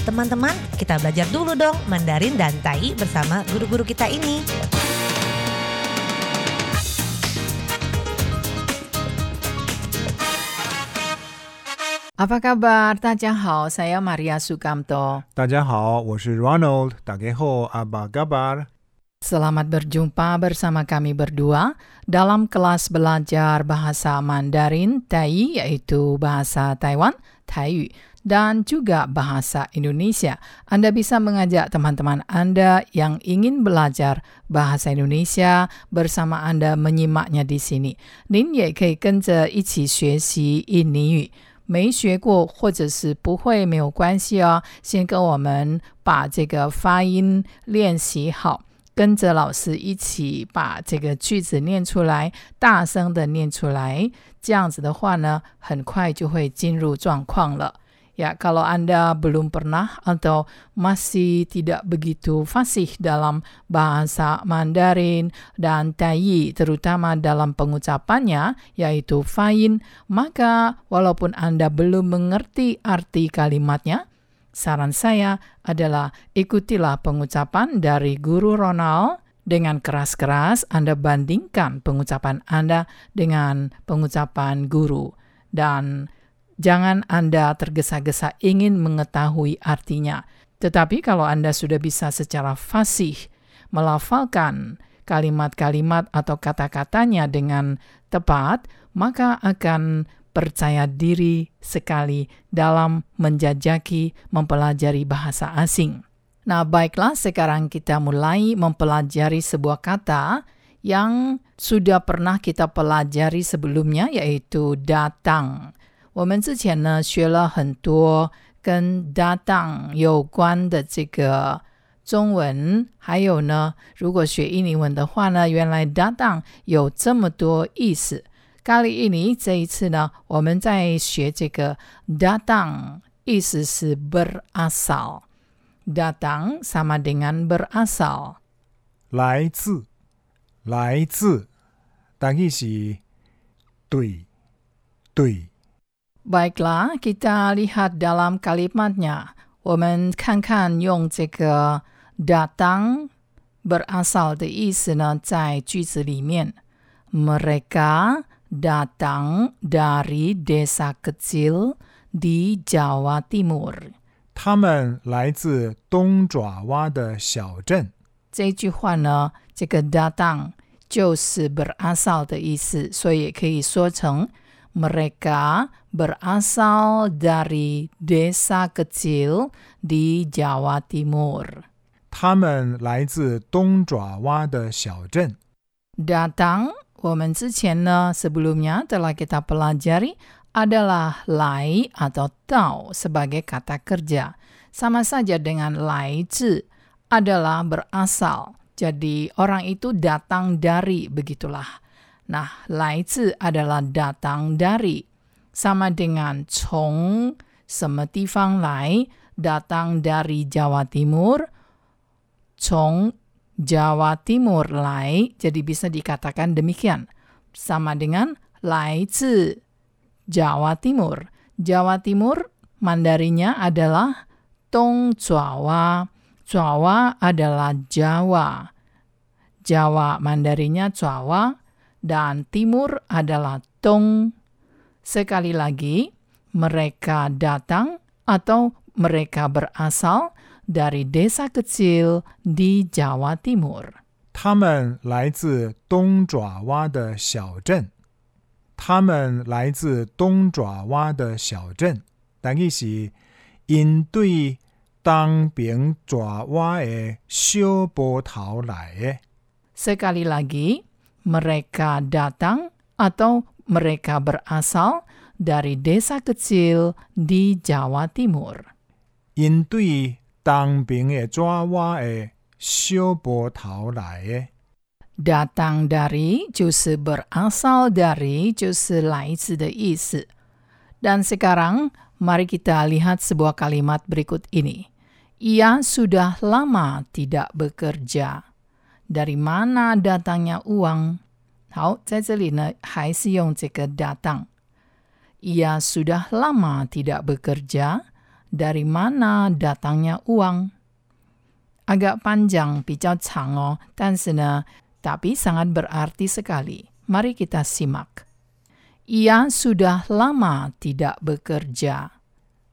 Teman-teman, kita belajar dulu dong Mandarin dan Tai bersama guru-guru kita ini. Apa kabar? Tajahau, saya Maria Sukamto. Tadjahau, saya Ronald. Tageho, apa kabar? Selamat berjumpa bersama kami berdua dalam kelas belajar bahasa Mandarin Tai, yaitu bahasa Taiwan, Taiyu dan juga bahasa Indonesia. Anda bisa mengajak teman-teman Anda yang ingin belajar bahasa Indonesia bersama Anda menyimaknya di sini. 您也可以跟着一起学习印尼语。没学过或者是不会没有关系哦，先跟我们把这个发音练习好，跟着老师一起把这个句子念出来，大声的念出来。这样子的话呢，很快就会进入状况了。 Ya, kalau Anda belum pernah atau masih tidak begitu fasih dalam bahasa Mandarin dan Tai, terutama dalam pengucapannya, yaitu fain, maka walaupun Anda belum mengerti arti kalimatnya, saran saya adalah ikutilah pengucapan dari Guru Ronald. Dengan keras-keras Anda bandingkan pengucapan Anda dengan pengucapan guru. Dan Jangan Anda tergesa-gesa ingin mengetahui artinya. Tetapi kalau Anda sudah bisa secara fasih melafalkan kalimat-kalimat atau kata-katanya dengan tepat, maka akan percaya diri sekali dalam menjajaki mempelajari bahasa asing. Nah, baiklah sekarang kita mulai mempelajari sebuah kata yang sudah pernah kita pelajari sebelumnya yaitu datang. 我们之前呢学了很多跟搭档有关的这个中文，还有呢，如果学印尼文的话呢，原来搭档有这么多意思。咖喱印尼这一次呢，我们在学这个 datang，意思是 berasal。datang sama dengan berasal，来自，来自，但意是对，对。 Baiklah, kita lihat dalam kalimatnya. 我们看看用这个 datang berasal 的意思呢，在句子里面，mereka datang dari desa kecil di Jawa Timur。他们来自东爪哇的小镇。这句话呢，这个 datang 就是 berasal 的意思，所以也可以说成 mereka berasal dari desa kecil di Jawa Timur. 他们来自东爪哇的小镇。 Datang, 我们之前呢 sebelumnya telah kita pelajari adalah lai atau tau sebagai kata kerja. Sama saja dengan lai zi adalah berasal. Jadi orang itu datang dari begitulah. Nah, 来自 adalah datang dari. Sama dengan 从什么地方来 datang dari Jawa Timur. 从 Jawa Timur 来 jadi bisa dikatakan demikian. Sama dengan 来自 Jawa Timur. Jawa Timur Mandarinya adalah Tong Jawa. Jawa adalah Jawa. Jawa Mandarinya Jawa dan timur adalah Tong. Sekali lagi, mereka datang atau mereka berasal dari desa kecil di Jawa Timur. 他们来自东爪哇的小镇。他们来自东爪哇的小镇，但意是因对东边爪哇的小波头来的。 Sekali lagi, mereka datang atau mereka berasal dari desa kecil di Jawa Timur. 因对东边的爪哇的小波头来的。 Datang dari 就是 berasal dari 就是来自的意思。Dan sekarang mari kita lihat sebuah kalimat berikut ini. Ia sudah lama tidak bekerja. Dari mana datangnya uang? 好，在这里呢，还是用这个 datang。Ia sudah lama tidak bekerja. dari mana datangnya uang? Agak panjang, 比较长哦，但是呢，tapi sangat berarti sekali. Mari kita simak. Ia sudah lama tidak bekerja.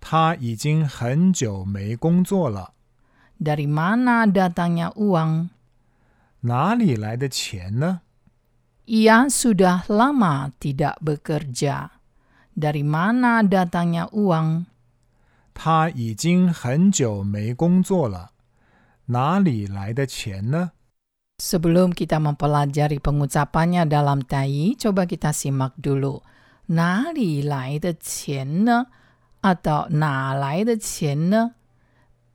他已经很久没工作了， Dari mana datangnya uang? 哪里来的钱呢？ Ia sudah lama tidak bekerja. Dari mana datangnya uang? 他已经很久没工作了，哪里来的钱呢？ Sebelum kita mempelajari pengucapannya dalam Tai, coba kita simak dulu. 哪里来的钱呢? Atau 哪来的钱呢?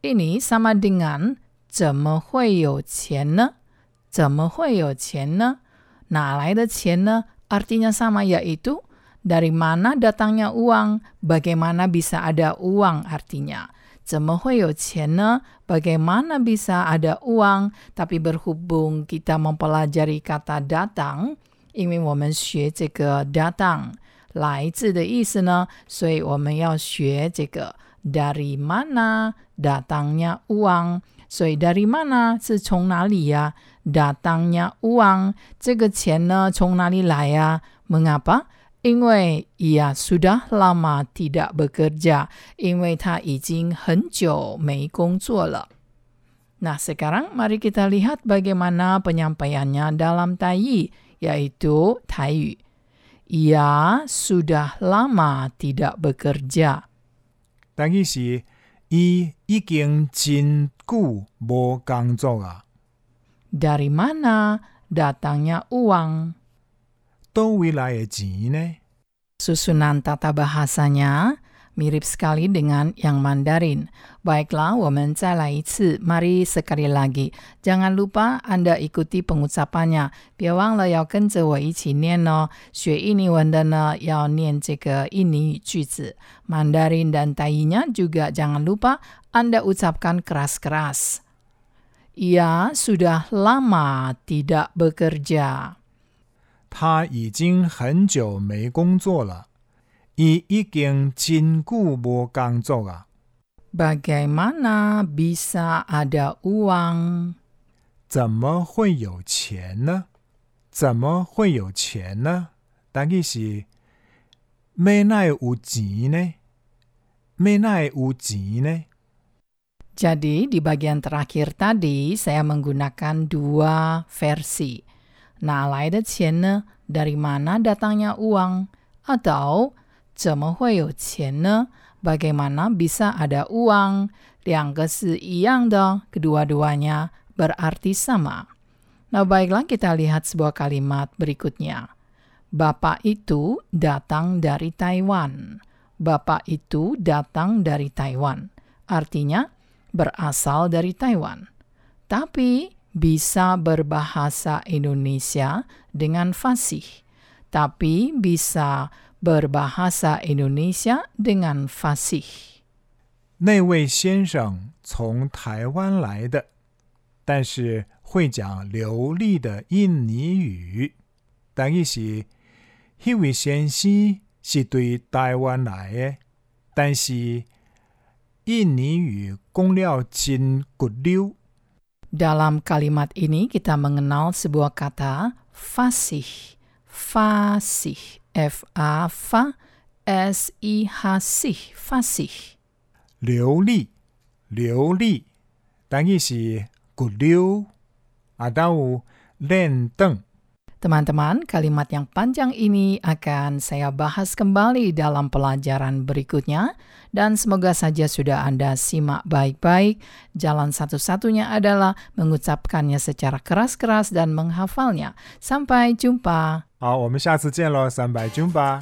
Ini sama dengan 怎么会有钱呢? 怎么会有钱呢?哪来的钱呢? Artinya sama yaitu dari mana datangnya uang, bagaimana bisa ada uang artinya. 怎么会有钱呢? Bagaimana bisa ada uang? Tapi berhubung kita mempelajari kata datang, 因为我们学这个 datang 来自的意思呢，所以我们要学这个 dari mana datangnya uang。所以 dari mana 是从哪里呀、datangnya uang 这个钱呢从哪里来呀、Mengapa? 因为 ia sudah lama tidak bekerja，因为他已经很久没工作了。Nah, sekarang mari kita lihat bagaimana penyampaiannya dalam Tai, yaitu Tai. Ia sudah lama tidak bekerja. 但伊是伊已经真久无工作啊， Dari mana datangnya uang? 倒位来的钱呢？ Susunan tata bahasanya mirip sekali dengan yang Mandarin. Baiklah, 我们再来一次. Mari sekali lagi. Jangan lupa Anda ikuti pengucapannya. 别忘了要跟着我一起念哦。学印尼文的呢，要念这个印尼语句子。Mandarin dan Tainya juga jangan lupa Anda ucapkan keras-keras. Ia sudah lama tidak bekerja. 他已经很久没工作了， 伊已经真久无工作啊。 Bagaimana bisa ada uang? 怎么会有钱呢？怎么会有钱呢？但伊是咩奈有钱呢？咩奈有钱呢？ Jadi di bagian terakhir tadi saya menggunakan dua versi. Nah, de qian ne? Dari mana datangnya uang? Atau 怎么会有钱呢? Bagaimana bisa ada uang? 两个是一样的, kedua-duanya berarti sama. Nah, baiklah kita lihat sebuah kalimat berikutnya. Bapak itu datang dari Taiwan. Bapak itu datang dari Taiwan. Artinya berasal dari Taiwan. Tapi bisa berbahasa Indonesia dengan fasih. Tapi bisa berbahasa Indonesia dengan fasih. 那位先生从台湾来的，但是会讲流利的印尼语。但伊是，迄位先生是对台湾来的，但是印尼语讲了真骨溜。 Dalam kalimat ini kita mengenal sebuah kata fasih. Fasih. F-A-F-S-I-H-Sih. Fasih. 流利，流利，但伊是骨溜，啊，到有练凳。 Teman-teman, kalimat yang panjang ini akan saya bahas kembali dalam pelajaran berikutnya dan semoga saja sudah Anda simak baik-baik. Jalan satu-satunya adalah mengucapkannya secara keras-keras dan menghafalnya. Sampai jumpa. 好，我们下次见喽，三百军吧。